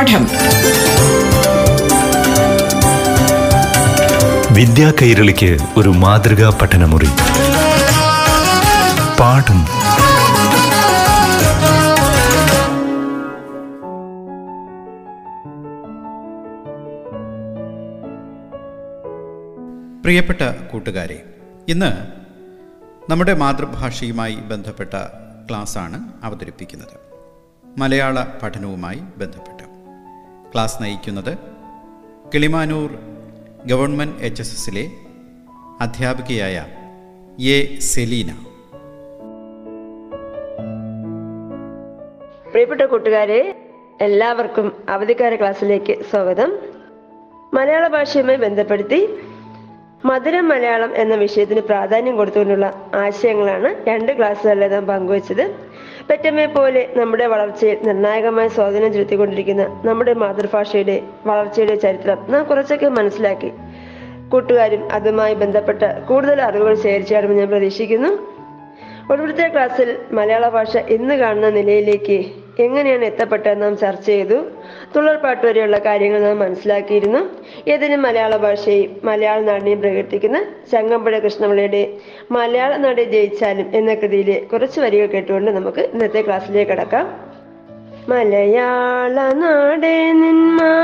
പാഠം. വിദ്യാ കൈരളിക്ക് ഒരു മാതൃകാ പഠനമുറി. പാഠം. പ്രിയപ്പെട്ട കൂട്ടുകാരെ ഇന്ന് നമ്മുടെ മാതൃഭാഷയുമായി ബന്ധപ്പെട്ട ക്ലാസ്സാണ് അവതരിപ്പിക്കുന്നത്. മലയാള പഠനവുമായി ബന്ധപ്പെട്ട്. ക്ലാസ് നയിക്കുന്നത് കിളിമാനൂർ ഗവൺമെന്റ് എച്ച് എസ് എസിലെ അധ്യാപികയായ എ സെലീന. പ്രിയപ്പെട്ട കൂട്ടുകാരെ എല്ലാവർക്കും അവധിക്കാല ക്ലാസ്സിലേക്ക് സ്വാഗതം. മലയാള ഭാഷയുമായി ബന്ധപ്പെടുത്തി മധുരം മലയാളം എന്ന വിഷയത്തിന് പ്രാധാന്യം കൊടുത്തുകൊണ്ടുള്ള ആശയങ്ങളാണ് രണ്ട് ക്ലാസ്സുകളിൽ നാം പങ്കുവച്ചത്. പെറ്റമ്മയെ പോലെ നമ്മുടെ വളർച്ചയിൽ നിർണായകമായ സ്വാധീനം ചെലുത്തിക്കൊണ്ടിരിക്കുന്ന നമ്മുടെ മാതൃഭാഷയുടെ വളർച്ചയുടെ ചരിത്രം നാം കുറച്ചൊക്കെ മനസ്സിലാക്കി. കൂട്ടുകാരും അതുമായി ബന്ധപ്പെട്ട കൂടുതൽ അറിവുകൾ ശേഖരിച്ചാണെന്ന് ഞാൻ പ്രതീക്ഷിക്കുന്നു. ഒടുവിലത്തെ ക്ലാസ്സിൽ മലയാള ഭാഷ ഇന്ന് കാണുന്ന നിലയിലേക്ക് എങ്ങനെയാണ് എത്തപ്പെട്ടതെന്ന് നാം ചർച്ച ചെയ്തു. തുള്ളൽപ്പാട്ട് വരെയുള്ള കാര്യങ്ങൾ നാം മനസ്സിലാക്കിയിരുന്നു. ഏതിനും മലയാള ഭാഷയും മലയാള നാടിനെയും പ്രകീർത്തിക്കുന്ന ചങ്ങമ്പുഴ കൃഷ്ണപിള്ളയുടെ മലയാള നാടെ ജയിച്ചാലും എന്ന കൃതിയിലെ കുറച്ച് വരികൾ കേട്ടുകൊണ്ട് നമുക്ക് ഇന്നത്തെ ക്ലാസ്സിലേക്ക് കടക്കാം. മലയാള നാടേ നിന്മാറിലോരോ?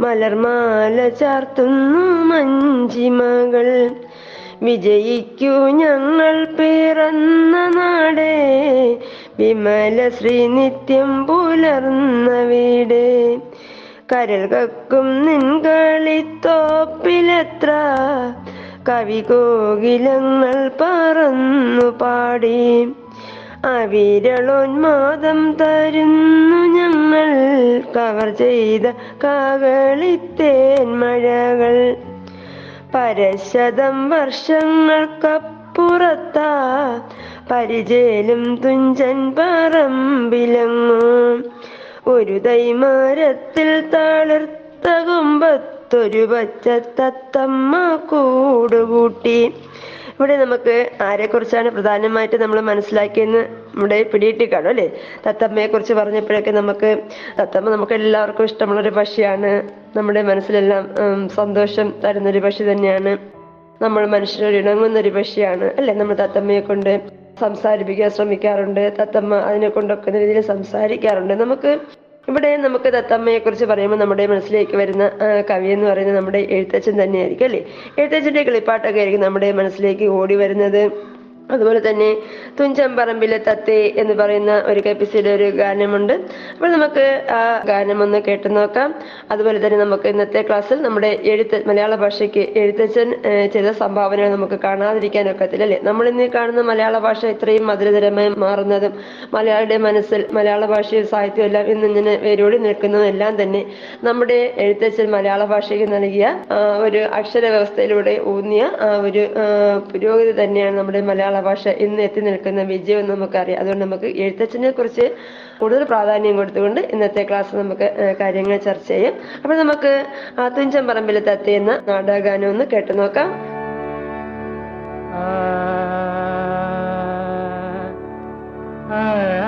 മലർമാല ചാർത്തുന്നു മഞ്ചിമകൾ. വിജയിക്കൂ ഞങ്ങൾ പിറന്ന നാടേ. വിമല ശ്രീ നിത്യം പുലർന്ന വീട്. കരൽ കക്കും നിൻകളിത്തോപ്പിലെത്ര കവി കോകിലങ്ങൾ പറന്നു പാടി. അവിരളോന്മാദം തരുന്നു ഞങ്ങൾ കവർ ചെയ്ത കാകളിത്തേൻ മഴകൾ. പരശതം വർഷങ്ങൾക്കപ്പുറത്താ പരിചേലും തുഞ്ചൻ പറമ്പിലങ്ങു. ഒരു തൈമരത്തിൽ തളിർത്ത കുമ്പത്തൊരു പച്ച തത്തമ്മ കൂടുകൂട്ടി. ഇവിടെ നമുക്ക് ആരെക്കുറിച്ചാണ് പ്രധാനമായിട്ട് നമ്മൾ മനസ്സിലാക്കിയെന്ന് നമ്മുടെ പിടിയിട്ട് കാണും അല്ലേ? തത്തമ്മയെ കുറിച്ച് പറഞ്ഞപ്പോഴൊക്കെ നമുക്ക് തത്തമ്മ നമുക്ക് എല്ലാവർക്കും ഇഷ്ടമുള്ള ഒരു പക്ഷിയാണ്. നമ്മുടെ മനസ്സിലെല്ലാം സന്തോഷം തരുന്നൊരു പക്ഷി തന്നെയാണ്. നമ്മൾ മനുഷ്യരോട് ഇണങ്ങുന്ന ഒരു പക്ഷിയാണ്. അല്ലെ? നമ്മൾ തത്തമ്മയെ കൊണ്ട് സംസാരിപ്പിക്കാൻ ശ്രമിക്കാറുണ്ട്. തത്തമ്മ അതിനെ കൊണ്ടൊക്കെ രീതിയിൽ സംസാരിക്കാറുണ്ട്. നമുക്ക് ഇവിടെ നമുക്ക് തത്തമ്മയെ കുറിച്ച് പറയുമ്പോൾ നമ്മുടെ മനസ്സിലേക്ക് വരുന്ന കവി എന്ന് പറയുന്നത് നമ്മുടെ എഴുത്തച്ഛൻ തന്നെയായിരിക്കും അല്ലേ? എഴുത്തച്ഛന്റെ കിളിപ്പാട്ടൊക്കെ ആയിരിക്കും നമ്മുടെ മനസ്സിലേക്ക് ഓടി വരുന്നത്. അതുപോലെ തന്നെ തുഞ്ചമ്പറമ്പിലെ തത്തെ എന്ന് പറയുന്ന ഒരു എപ്പിസോഡ് ഒരു ഗാനമുണ്ട്. അപ്പോൾ നമുക്ക് ആ ഗാനം ഒന്ന് കേട്ടു നോക്കാം. അതുപോലെ തന്നെ നമുക്ക് ഇന്നത്തെ ക്ലാസ്സിൽ നമ്മുടെ എഴുത്ത് മലയാള ഭാഷയ്ക്ക് എഴുത്തച്ഛൻ ചില സംഭാവനകൾ നമുക്ക് കാണാതിരിക്കാൻ ഒക്കത്തില്ല അല്ലേ? നമ്മൾ ഇന്ന് കാണുന്ന മലയാള ഭാഷ ഇത്രയും മധുരതരമായി മാറുന്നതും മലയാളിയുടെ മനസ്സിൽ മലയാള ഭാഷയും സാഹിത്യവും എല്ലാം ഇന്ന് ഇങ്ങനെ വേരോടി നിൽക്കുന്നതും എല്ലാം തന്നെ നമ്മുടെ എഴുത്തച്ഛൻ മലയാള ഭാഷയ്ക്ക് നൽകിയ ഒരു അക്ഷര വ്യവസ്ഥയിലൂടെ ഊന്നിയ ഒരു പുരോഗതി തന്നെയാണ് നമ്മുടെ മലയാള ഭാഷ ഇന്ന് എത്തി നിൽക്കുന്ന വിജയം എന്ന് നമുക്കറിയാം. അതുകൊണ്ട് നമുക്ക് എഴുത്തച്ഛനെ കുറിച്ച് കൂടുതൽ പ്രാധാന്യം കൊടുത്തുകൊണ്ട് ഇന്നത്തെ ക്ലാസ് നമുക്ക് ആ, കാര്യങ്ങൾ ചർച്ച ചെയ്യാം. അപ്പോൾ നമുക്ക് ആ തുഞ്ചൻ പറമ്പിൽ തത്തി എന്ന നാടകഗാനം ഒന്ന് കേട്ടു നോക്കാം. തുഞ്ചൻ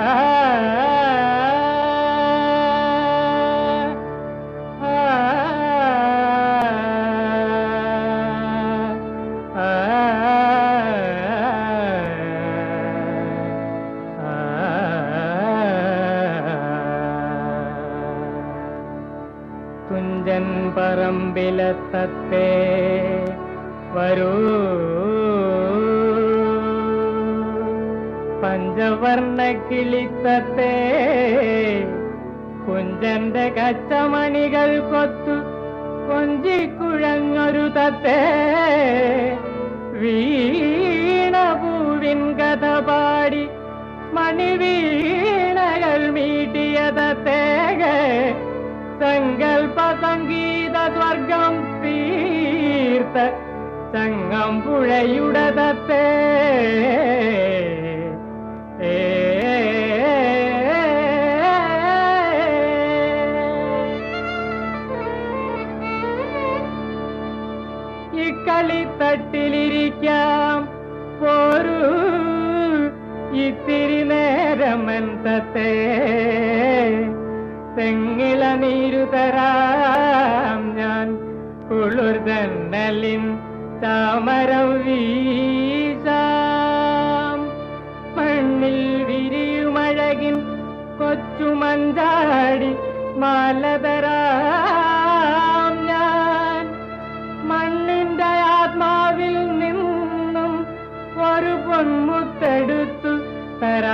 പറമ്പിലെത്തത്തെ വരൂ. പഞ്ചവർണ കിളിത്തത്തെ കുഞ്ചന്റെ കച്ചമണികൾ കൊത്തു കൊഞ്ചിക്കുഴങ്ങൊരു തത്തെ. വീണപൂവിൻ കഥ പാടി മണിവീണകൾ ചങ്ങം പുഴയുടെ തത്തേ ഏ ഈ കളിത്തട്ടിലിരിക്കാം പോരൂ ഇത്തിരി നേരം എന്തത്തെ തെങ്ങിള നീരു തരാം ഞാൻ കുളിർ തന്നലിൻ താമരം വീസാം മണ്ണിൽ വിരിയുമഴകിൻ കൊച്ചുമഞ്ചാടി മാലതരാം ഞാൻ. മണ്ണിന്റെ ആത്മാവിൽ നിന്നും ഒരു പൊന്മുത്തെടുത്തു തരാം.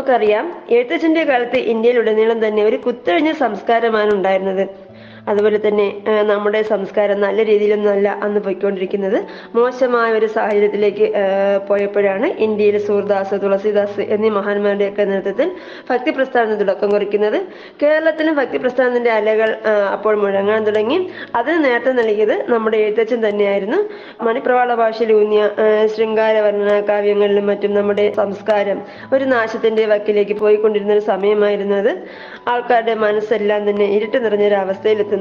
നമുക്കറിയാം. എഴുത്തച്ഛന്റെ കാലത്ത് ഇന്ത്യയിലുടനീളം തന്നെ ഒരു കുത്തഴിഞ്ഞ സംസ്കാരമാണ് ഉണ്ടായിരുന്നത്. അതുപോലെ തന്നെ നമ്മുടെ സംസ്കാരം നല്ല രീതിയിലൊന്നുമല്ല അന്ന് പോയിക്കൊണ്ടിരിക്കുന്നത്. മോശമായ ഒരു സാഹചര്യത്തിലേക്ക് പോയപ്പോഴാണ് ഇന്ത്യയിൽ സൂർദാസ് തുളസിദാസ് എന്നീ മഹാന്മാരുടെയൊക്കെ നേതൃത്വത്തിൽ ഭക്തി പ്രസ്ഥാനം തുടക്കം കുറിക്കുന്നത്. കേരളത്തിലും ഭക്തി പ്രസ്ഥാനത്തിന്റെ അലകൾ അപ്പോൾ മുഴങ്ങാൻ തുടങ്ങി. അതിന് നേതൃത്വം നൽകിയത് നമ്മുടെ എഴുത്തച്ഛൻ തന്നെയായിരുന്നു. മണിപ്രവാള ഭാഷയിലൂന്നിയ ശൃംഗാര വർണന കാവ്യങ്ങളിലും മറ്റും നമ്മുടെ സംസ്കാരം ഒരു നാശത്തിന്റെ വക്കിലേക്ക് പോയിക്കൊണ്ടിരുന്ന ഒരു സമയമായിരുന്നത്. ആൾക്കാരുടെ മനസ്സെല്ലാം തന്നെ ഇരുട്ട് നിറഞ്ഞൊരു അവസ്ഥയിലെത്തുന്നു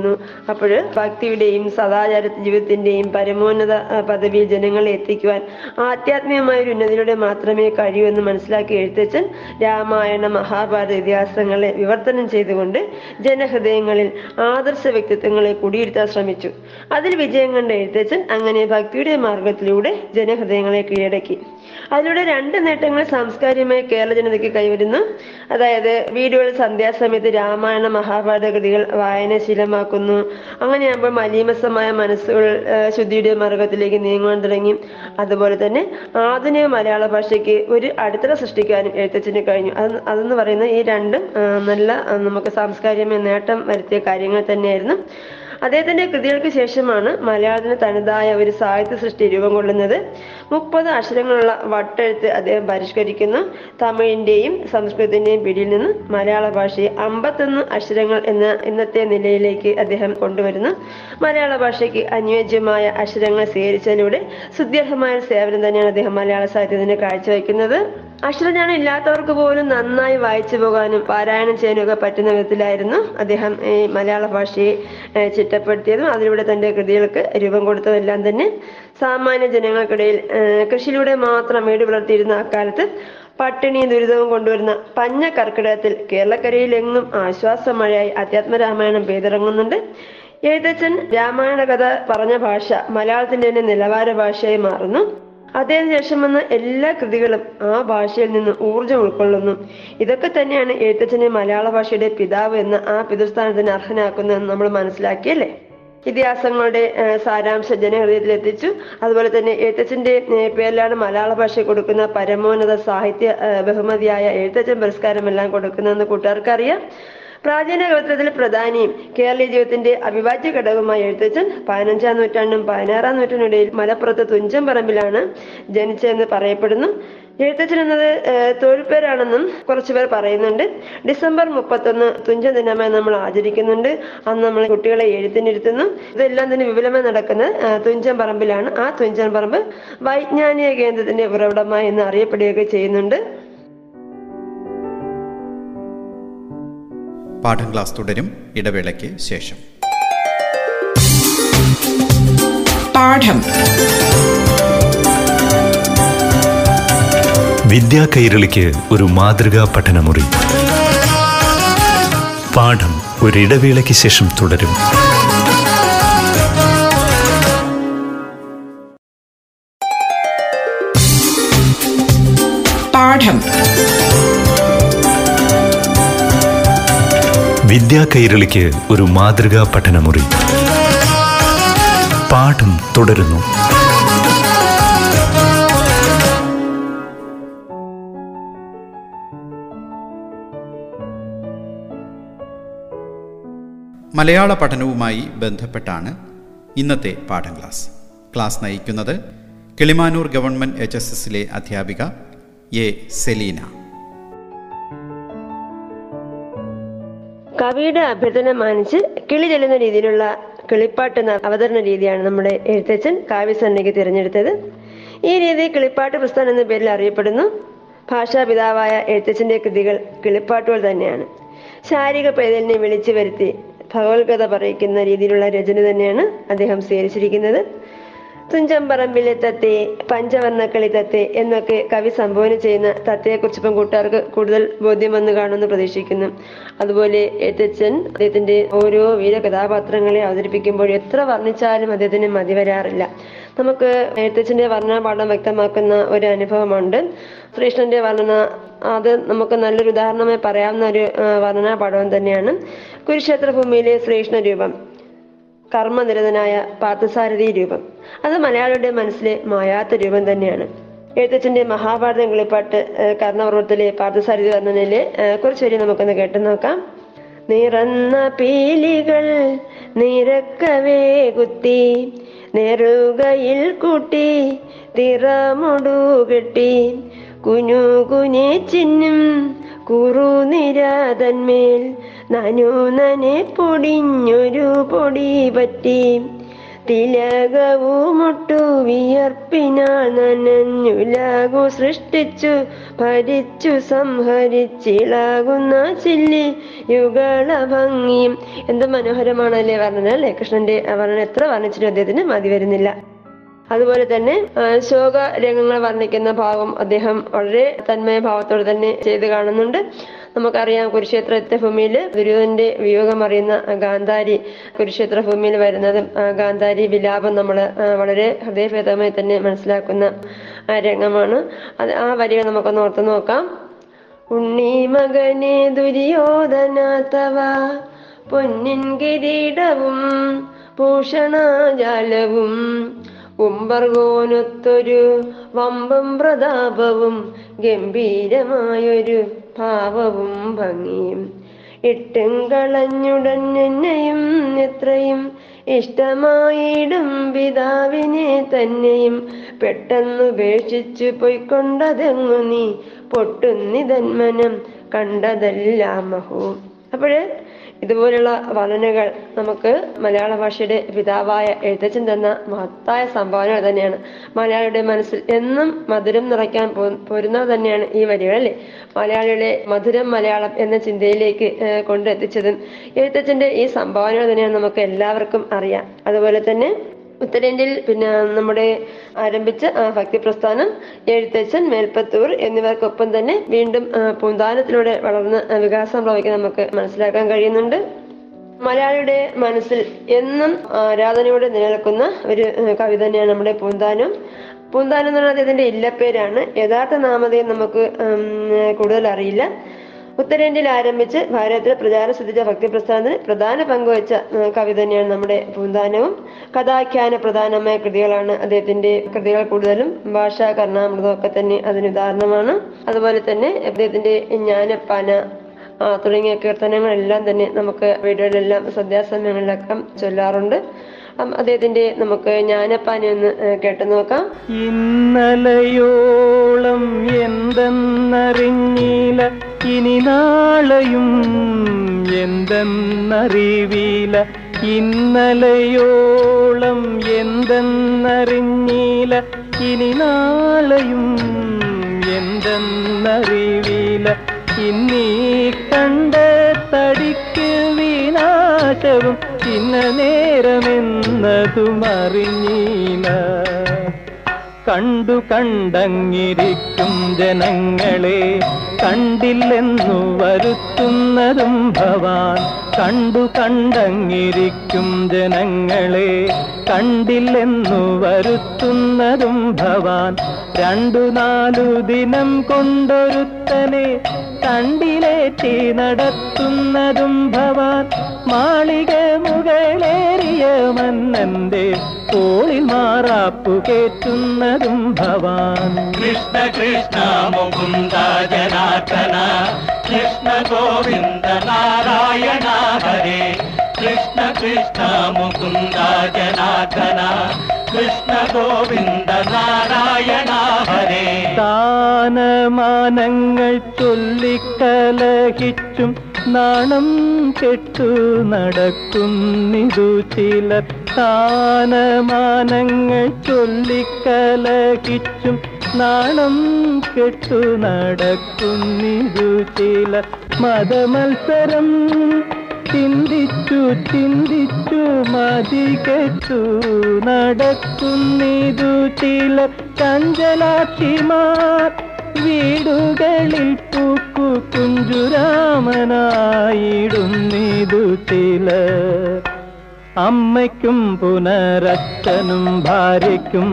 അപ്പോൾ ഭക്തിയുടെയും സദാചാര ജീവിതത്തിന്റെയും പരമോന്നത പദവി പദവിയിൽ ജനങ്ങളെ എത്തിക്കുവാൻ ആധ്യാത്മികമായ ഒരു ഉന്നതിയിലൂടെ മാത്രമേ കഴിയൂ എന്ന് മനസ്സിലാക്കി എഴുത്തച്ഛൻ രാമായണ മഹാഭാരത ഇതിഹാസങ്ങളെ വിവർത്തനം ചെയ്തുകൊണ്ട് ജനഹൃദയങ്ങളിൽ ആദർശ വ്യക്തിത്വങ്ങളെ കുടിയിരുത്താൻ ശ്രമിച്ചു. അതിൽ വിജയം കണ്ട എഴുത്തച്ഛൻ അങ്ങനെ ഭക്തിയുടെ മാർഗത്തിലൂടെ ജനഹൃദയങ്ങളെ കീഴടക്കി. അതിലൂടെ രണ്ട് നേട്ടങ്ങൾ സാംസ്കാരികമായി കേരള ജനതയ്ക്ക് കൈവരുന്നു. അതായത് വീടുകളിൽ സന്ധ്യാസമയത്ത് രാമായണ മഹാഭാരത കൃതികൾ വായന ശീലമാക്കുന്നു. അങ്ങനെയാകുമ്പോൾ മലീമസമായ മനസ്സുകൾ ശുദ്ധിയുടെ മാർഗത്തിലേക്ക് നീങ്ങുവാൻ തുടങ്ങി. അതുപോലെ തന്നെ ആധുനിക മലയാള ഭാഷയ്ക്ക് ഒരു അടിത്തറ സൃഷ്ടിക്കാനും എഴുത്തച്ഛന് കഴിഞ്ഞു. അത് അതെന്ന് പറയുന്ന ഈ രണ്ടും നല്ല നമുക്ക് സാംസ്കാരികമായ നേട്ടം വരുത്തിയ കാര്യങ്ങൾ തന്നെയായിരുന്നു. അദ്ദേഹത്തിന്റെ കൃതികൾക്ക് ശേഷമാണ് മലയാളത്തിന് തനതായ ഒരു സാഹിത്യ സൃഷ്ടി രൂപം കൊള്ളുന്നത്. മുപ്പത് അക്ഷരങ്ങളുള്ള വട്ടെഴുത്ത് അദ്ദേഹം പരിഷ്കരിക്കുന്നു. തമിഴിന്റെയും സംസ്കൃതത്തിന്റെയും പിടിയിൽ നിന്ന് മലയാള ഭാഷയെ അമ്പത്തൊന്ന് അക്ഷരങ്ങൾ എന്ന ഇന്നത്തെ നിലയിലേക്ക് അദ്ദേഹം കൊണ്ടുവരുന്നു. മലയാള ഭാഷയ്ക്ക് അനുയോജ്യമായ അക്ഷരങ്ങൾ സ്വീകരിച്ചതിലൂടെ സുദീർഘമായ സേവനം തന്നെയാണ് അദ്ദേഹം മലയാള സാഹിത്യത്തിന് കാഴ്ചവെക്കുന്നത്. അക്ഷരജ്ഞാനം ഇല്ലാത്തവർക്ക് പോലും നന്നായി വായിച്ചു പോകാനും പാരായണം ചെയ്യാനും പറ്റുന്ന വിധത്തിലായിരുന്നു അദ്ദേഹം ഈ മലയാള ഭാഷയെ ചിട്ടപ്പെടുത്തിയതും അതിലൂടെ തന്റെ കൃതികൾക്ക് രൂപം കൊടുത്തതെല്ലാം തന്നെ സാമാന്യ ജനങ്ങൾക്കിടയിൽ കൃഷിയിലൂടെ മാത്രം വീട് പുലർത്തിയിരുന്ന അക്കാലത്ത് പട്ടിണിയും ദുരിതവും കൊണ്ടുവരുന്ന പഞ്ഞ കർക്കിടകത്തിൽ കേരളക്കരയിലെങ്ങും ആശ്വാസ ആശ്വാസമഴയായി അധ്യാത്മരാമായണം പെയ്തിറങ്ങുന്നുണ്ട്. എഴുത്തച്ഛൻ രാമായണ കഥ പറഞ്ഞ ഭാഷ മലയാളത്തിന്റെ തന്നെ നിലവാര ഭാഷയായി മാറുന്നു. ശേഷം വന്ന എല്ലാ കൃതികളും ആ ഭാഷയിൽ നിന്ന് ഊർജം ഉൾക്കൊള്ളുന്നു. ഇതൊക്കെ തന്നെയാണ് എഴുത്തച്ഛനെ മലയാള ഭാഷയുടെ പിതാവ് എന്ന് ആ പിതൃസ്ഥാനത്തിന് അർഹനാക്കുന്നതെന്ന് നമ്മൾ മനസ്സിലാക്കിയല്ലേ ഇതിഹാസങ്ങളുടെ സാരാംശ ജനഹൃദയത്തിൽ എത്തിച്ചു. അതുപോലെ തന്നെ എഴുത്തച്ഛന്റെ പേരിലാണ് മലയാള ഭാഷ കൊടുക്കുന്ന പരമോന്നത സാഹിത്യ ബഹുമതിയായ എഴുത്തച്ഛൻ പുരസ്കാരമെല്ലാം കൊടുക്കുന്നതെന്ന് കൂട്ടുകാർക്ക് അറിയാം പ്രാചീന ഗോത്രത്തിൽ പ്രധാനിയും കേരളീയ ജീവിതത്തിന്റെ അവിഭാജ്യ ഘടകമായ എഴുത്തച്ഛൻ പതിനഞ്ചാം നൂറ്റാണ്ടും പതിനാറാം നൂറ്റാണ്ടിനിടയിൽ മലപ്പുറത്ത് തുഞ്ചൻ പറമ്പിലാണ് ജനിച്ചതെന്ന് പറയപ്പെടുന്നു. എഴുത്തച്ഛൻ എന്നത് തൊഴിൽപ്പേരാണെന്നും കുറച്ചുപേർ പറയുന്നുണ്ട്. ഡിസംബർ മുപ്പത്തൊന്ന് തുഞ്ചൻ ദിനമായി നമ്മൾ ആചരിക്കുന്നുണ്ട്. അന്ന് നമ്മൾ കുട്ടികളെ എഴുത്തിനിരുത്തുന്നു. ഇതെല്ലാം തന്നെ വിപുലമായി നടക്കുന്ന തുഞ്ചൻ പറമ്പിലാണ്. ആ തുഞ്ചൻ പറമ്പ് വൈജ്ഞാനിക കേന്ദ്രത്തിന്റെ ഉറവിടമായി എന്ന് അറിയപ്പെടുകയൊക്കെ ചെയ്യുന്നുണ്ട്. പാഠം ക്ലാസ് തുടരും. ഇടവേളയ്ക്ക് ശേഷം. പാഠം. വിദ്യാ കൈരളിക്ക് ഒരു മാതൃകാ പഠനമുറി. പാഠം ഒരിടവേളയ്ക്ക് ശേഷം തുടരും. പാഠം. വിദ്യാ കൈരളിക്ക് ഒരു മാതൃകാ പഠനമുറി. പാഠം തുടരുന്നു. മലയാള പഠനവുമായി ബന്ധപ്പെട്ടാണ് ഇന്നത്തെ പാഠം ക്ലാസ്. ക്ലാസ് നയിക്കുന്നത് കിളിമാനൂർ ഗവൺമെന്റ് എച്ച് എസ് എസിലെ അധ്യാപിക എ സെലീന. കവിയുടെ അഭ്യർത്ഥന മാനിച്ച് കിളി ചെല്ലുന്ന രീതിയിലുള്ള കിളിപ്പാട്ട് എന്ന അവതരണ രീതിയാണ് നമ്മുടെ എഴുത്തച്ഛൻ കാവ്യസന്നിക്ക് തിരഞ്ഞെടുത്തത്. ഈ രീതി കിളിപ്പാട്ട് പ്രസ്ഥാനം എന്ന പേരിൽ അറിയപ്പെടുന്നു. ഭാഷാപിതാവായ എഴുത്തച്ഛന്റെ കൃതികൾ കിളിപ്പാട്ടുകൾ തന്നെയാണ്. ശാരീരിക പൈതലിനെ വിളിച്ചു വരുത്തി ഭഗവത്കഥ പറയിക്കുന്ന രീതിയിലുള്ള രചന തന്നെയാണ് അദ്ദേഹം സ്വീകരിച്ചിരിക്കുന്നത്. തുഞ്ചമ്പറമ്പിലെ തത്തെ പഞ്ചവർണക്കളി തത്തെ എന്നൊക്കെ കവി സംബോധന ചെയ്യുന്ന തത്തയെക്കുറിച്ച് ഇപ്പം കൂട്ടുകാർക്ക് കൂടുതൽ ബോധ്യം വന്നു കാണുമെന്ന് പ്രതീക്ഷിക്കുന്നു. അതുപോലെ എഴുത്തച്ഛൻ അദ്ദേഹത്തിന്റെ ഓരോ വീര കഥാപാത്രങ്ങളെ അവതരിപ്പിക്കുമ്പോൾ എത്ര വർണിച്ചാലും അദ്ദേഹത്തിന് മതി വരാറില്ല. നമുക്ക് എഴുത്തച്ഛന്റെ വർണപാഠം വ്യക്തമാക്കുന്ന ഒരു അനുഭവമുണ്ട്. കൃഷ്ണന്റെ വർണന അത് നമുക്ക് നല്ലൊരു ഉദാഹരണമായി പറയാവുന്ന ഒരു വർണനാ പാഠവും തന്നെയാണ്. കുരുക്ഷേത്ര ഭൂമിയിലെ ശ്രീകൃഷ്ണ രൂപം കർമ്മനിരതനായ പാർത്ഥസാരഥി രൂപം. അത് മലയാളിയുടെ മനസ്സിലെ മായാത്ത രൂപം തന്നെയാണ്. എഴുത്തച്ഛന്റെ മഹാഭാരതം കിളിപ്പാട്ട് കർണപർവത്തിലെ പാർത്ഥസാരഥി വർണനയിലെ കുറച്ച് വരി നമുക്കൊന്ന് കേട്ടു നോക്കാം. നിറന്ന പീലികൾ നിരക്കവേ കുത്തി നെറുകയിൽ കൂട്ടി തിറമുടു കെട്ടി. കുഞ്ഞു കുഞ്ഞെ ചിന്നും കുറുനിരാതന്മേൽ നനു നനെ പൊടിഞ്ഞൊരു പൊടി പറ്റി. തിലകവുമൊട്ടു വിയർപ്പിനാൽ നനഞ്ഞുലാകു സൃഷ്ടിച്ചു ഭരിച്ചു സംഹരിച്ചിളാകുന്ന ചില്ലി യുഗള ഭംഗിയും എന്ത് മനോഹരമാണല്ലേ വർണന അല്ലേ? കൃഷ്ണന്റെ വർണന എത്ര വർണിച്ചിട്ടും അദ്ദേഹത്തിന് മതി വരുന്നില്ല. അതുപോലെ തന്നെ ശോക രംഗങ്ങൾ വർണിക്കുന്ന ഭാവം അദ്ദേഹം വളരെ തന്മയ ഭാവത്തോടെ തന്നെ ചെയ്തു കാണുന്നുണ്ട്. നമുക്കറിയാം കുരുക്ഷേത്ര ഭൂമിയിൽ ദുര്യോധന്റെ വിയോഗം അറിയുന്ന ഗാന്ധാരി കുരുക്ഷേത്ര ഭൂമിയിൽ വരുന്നതും ഗാന്ധാരി വിലാപം നമ്മൾ വളരെ ഹൃദയഭേദമായി തന്നെ മനസ്സിലാക്കുന്ന രംഗമാണ്. അത് ആ വരികൾ നമുക്കൊന്ന് ഓർത്തു നോക്കാം. ഉണ്ണി മകനെ ദുര്യോധനാത്തവ പൊന്നിൻ കിരീടവും ഭൂഷണജാലവും ഉമ്പർഗോനൊത്തൊരു വമ്പം പ്രതാപവും ഗംഭീരമായൊരു ഭാവവും ഭംഗിയും. ഇട്ടും കളഞ്ഞുടഞ്ഞെന്നെയും എത്രയും ഇഷ്ടമായിടും പിതാവിനെ തന്നെയും. പെട്ടെന്നുപേക്ഷിച്ചു പൊയ്ക്കൊണ്ടതെങ്ങു നീ പൊട്ടുന്നിതന്മനം കണ്ടതെല്ലാമഹോ അപ്പോഴ് ഇതുപോലുള്ള വർണനകൾ നമുക്ക് മലയാള ഭാഷയുടെ പിതാവായ എഴുത്തച്ഛൻ തന്ന മഹത്തായ സംഭാവനകൾ തന്നെയാണ്. മലയാളിയുടെ മനസ്സിൽ എന്നും മധുരം നിറയ്ക്കാൻ പോ പോരുന്നത് തന്നെയാണ് ഈ വരികൾ അല്ലേ? മലയാളിയുടെ മധുരം മലയാളം എന്ന ചിന്തയിലേക്ക് കൊണ്ടെത്തിച്ചതും എഴുത്തച്ഛന്റെ ഈ സംഭാവനകൾ തന്നെയാണ് നമുക്ക് എല്ലാവർക്കും അറിയാം. അതുപോലെ തന്നെ ഉത്തരേന്ത്യയിൽ പിന്നെ നമ്മുടെ ആരംഭിച്ച ഭക്തി പ്രസ്ഥാനം എഴുത്തച്ഛൻ മേൽപ്പത്തൂർ എന്നിവർക്കൊപ്പം തന്നെ വീണ്ടും പൂന്താനത്തിലൂടെ വളർന്ന് വികാസം പ്രാപിക്കാൻ നമുക്ക് മനസ്സിലാക്കാൻ കഴിയുന്നുണ്ട്. മലയാളിയുടെ മനസ്സിൽ എന്നും ആരാധനയോടെ നിലനിൽക്കുന്ന ഒരു കവി തന്നെയാണ് നമ്മുടെ പൂന്താനം. പൂന്താനം എന്ന് പറഞ്ഞാൽ അദ്ദേഹത്തിന്റെ ഇല്ലപ്പേരാണ്. യഥാർത്ഥ നാമധേയം നമുക്ക് കൂടുതൽ അറിയില്ല. ഉത്തരേന്ത്യയിൽ ആരംഭിച്ച് ഭാരതത്തിൽ പ്രചാരം ശ്രദ്ധിച്ച ഭക്തി പ്രസ്ഥാനത്തിന് പ്രധാന പങ്കുവച്ച കവി തന്നെയാണ് നമ്മുടെ പൂന്താനവും. കഥാഖ്യാന പ്രധാനമായ കൃതികളാണ് അദ്ദേഹത്തിന്റെ കൃതികൾ കൂടുതലും. ഭാഷാ കർണാമൃതം ഒക്കെ തന്നെ അതിന് ഉദാഹരണമാണ്. അതുപോലെ തന്നെ അദ്ദേഹത്തിന്റെ ജ്ഞാനപ്പാന തുടങ്ങിയ കീർത്തനങ്ങളെല്ലാം തന്നെ നമുക്ക് വീടുകളിലെല്ലാം സന്ധ്യാസമയങ്ങളിലൊക്കെ ചൊല്ലാറുണ്ട്. അദ്ദേഹത്തിന്റെ നമുക്ക് ജ്ഞാനപ്പാന ഒന്ന് കേട്ടു നോക്കാം. ഇന്നലയോളം എന്തെന്നറിഞ്ഞില്ല ഇനി നാളെയും എന്തെന്നറിവില്ല. ഇന്നലയോളം എന്തെന്നറിഞ്ഞില്ല ഇനി നാളെയും എന്തെന്നറിവില്ല. ഇന്നീ കണ്ട തടിക്ക് വിനാശവും ഇന്ന നേരമെന്നതും അറിഞ്ഞീല കണ്ടു കണ്ടങ്ങിരിക്കും ജനങ്ങളെ കണ്ടില്ലെന്നു വരുത്തുന്നതും ഭവാൻ. കണ്ടു കണ്ടങ്ങിരിക്കും ജനങ്ങളെ കണ്ടില്ലെന്നു വരുത്തുന്നതും ഭവാൻ. രണ്ടു നാലു ദിനം കൊണ്ടൊരുത്തനെ കണ്ടിലേറ്റി നടത്തുന്നതും ഭവാൻ മാളിക മുകളേറിയ മന്നന്റെ തോളിൽ മാറാപ്പു കേറ്റുന്നതും ഭവാൻ. കൃഷ്ണ കൃഷ്ണ മുകുന്ദ ജനാർദ്ദന കൃഷ്ണ ഗോവിന്ദ നാരായണ ഹരേ. കൃഷ്ണ കൃഷ്ണ മുകുന്ദ ജനാർദ്ദന കൃഷ്ണ ഗോവിന്ദ നാരായണ ഹരേ. സ്ഥാനമാനങ്ങൾ ചൊല്ലിക്കലഹിച്ചും നാണം കെട്ടു നടക്കുന്നിതു ചില താനമാനങ്ങൾ ചൊല്ലിക്കലഹിച്ചും നാണം കെട്ടു നടക്കുന്നിതു ചില മതമത്സരം ചിന്തിച്ചു ചിന്തിച്ചു മതി കേട്ടു. നടക്കുന്നിതു ചില ചഞ്ചലാക്ഷിമാർ വീടുകളിൽ പൂക്കു കുഞ്ചുരാമനായിടുന്നിതു ചില അമ്മയ്ക്കും പുനരച്ഛനും ഭാര്യയ്ക്കും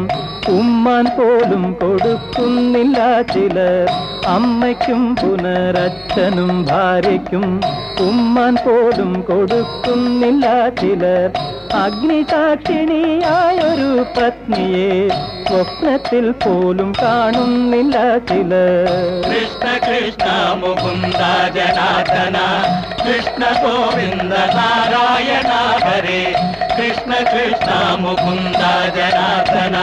ഉമ്മാൻ പോലും കൊടുക്കുന്നില്ല ചിലർ. അമ്മയ്ക്കും പുനരച്ഛനും ഭാര്യയ്ക്കും ഉമ്മാൻ പോലും കൊടുക്കുന്നില്ല ചിലർ. അഗ്നിസാക്ഷിണിയായൊരു പത്നിയെ സ്വപ്നത്തിൽ പോലും കാണുന്നില്ല ചിലർ. കൃഷ്ണ കൃഷ്ണ മുകുന്ദ ജനാർദ്ദന കൃഷ്ണ ഗോവിന്ദ നാരായണ ഹരേ. കൃഷ്ണ കൃഷ്ണ മുകുന്ദ ജനാർദ്ദന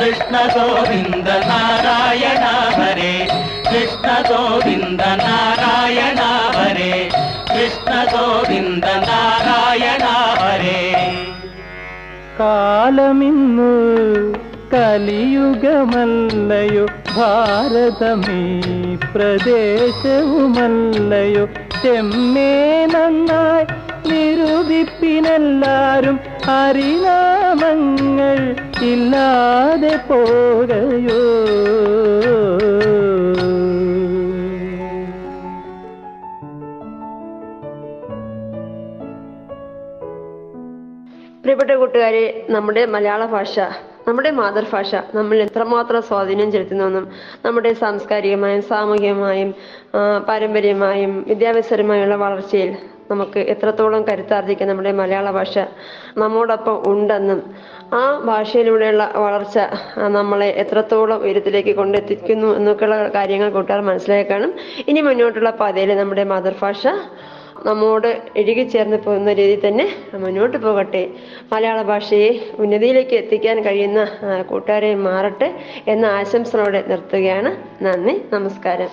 കൃഷ്ണ ഗോവിന്ദ നാരായണ ഹരേ കൃഷ്ണ ഗോവിന്ദ നാരായണ ഹരേ കൃഷ്ണ ഗോവിന്ദ നാരായണ ഹരേ കാലമിന്നു കലിയുഗമല്ലയോ ഭാരതമീ പ്രദേശവുമല്ലയോ ചെമ്മേ നന്നായി നിരൂപിപ്പിനെല്ലാരും ഹരിനാമങ്ങൾ ഇല്ലാതെ പോകയോ? പ്രിയപ്പെട്ട കൂട്ടുകാരെ നമ്മുടെ മലയാള ഭാഷ നമ്മുടെ മാതൃഭാഷ നമ്മൾ എത്രമാത്രം സ്വാധീനം ചെലുത്തുന്നുവെന്നും നമ്മുടെ സാംസ്കാരികമായും സാമൂഹികമായും പാരമ്പര്യമായും വിദ്യാഭ്യാസപരമായുള്ള വളർച്ചയിൽ നമുക്ക് എത്രത്തോളം കരുത്താർജിക്കാൻ നമ്മുടെ മലയാള ഭാഷ നമ്മോടൊപ്പം ഉണ്ടെന്നും ആ ഭാഷയിലൂടെയുള്ള വളർച്ച നമ്മളെ എത്രത്തോളം ഉയരത്തിലേക്ക് കൊണ്ടെത്തിക്കുന്നു എന്നൊക്കെയുള്ള കാര്യങ്ങൾ കൂട്ടുകാർ മനസ്സിലാക്കാനും ഇനി മുന്നോട്ടുള്ള പാതയിൽ നമ്മുടെ മാതൃഭാഷ നമ്മോട് ഇഴുകി ചേർന്ന് പോകുന്ന രീതിയിൽ തന്നെ മുന്നോട്ട് പോകട്ടെ. മലയാള ഭാഷയെ ഉന്നതിയിലേക്ക് എത്തിക്കാൻ കഴിയുന്ന കൂട്ടുകാരെ മാറട്ടെ എന്ന ആശംസകളോടെ നിർത്തുകയാണ്. നന്ദി നമസ്കാരം.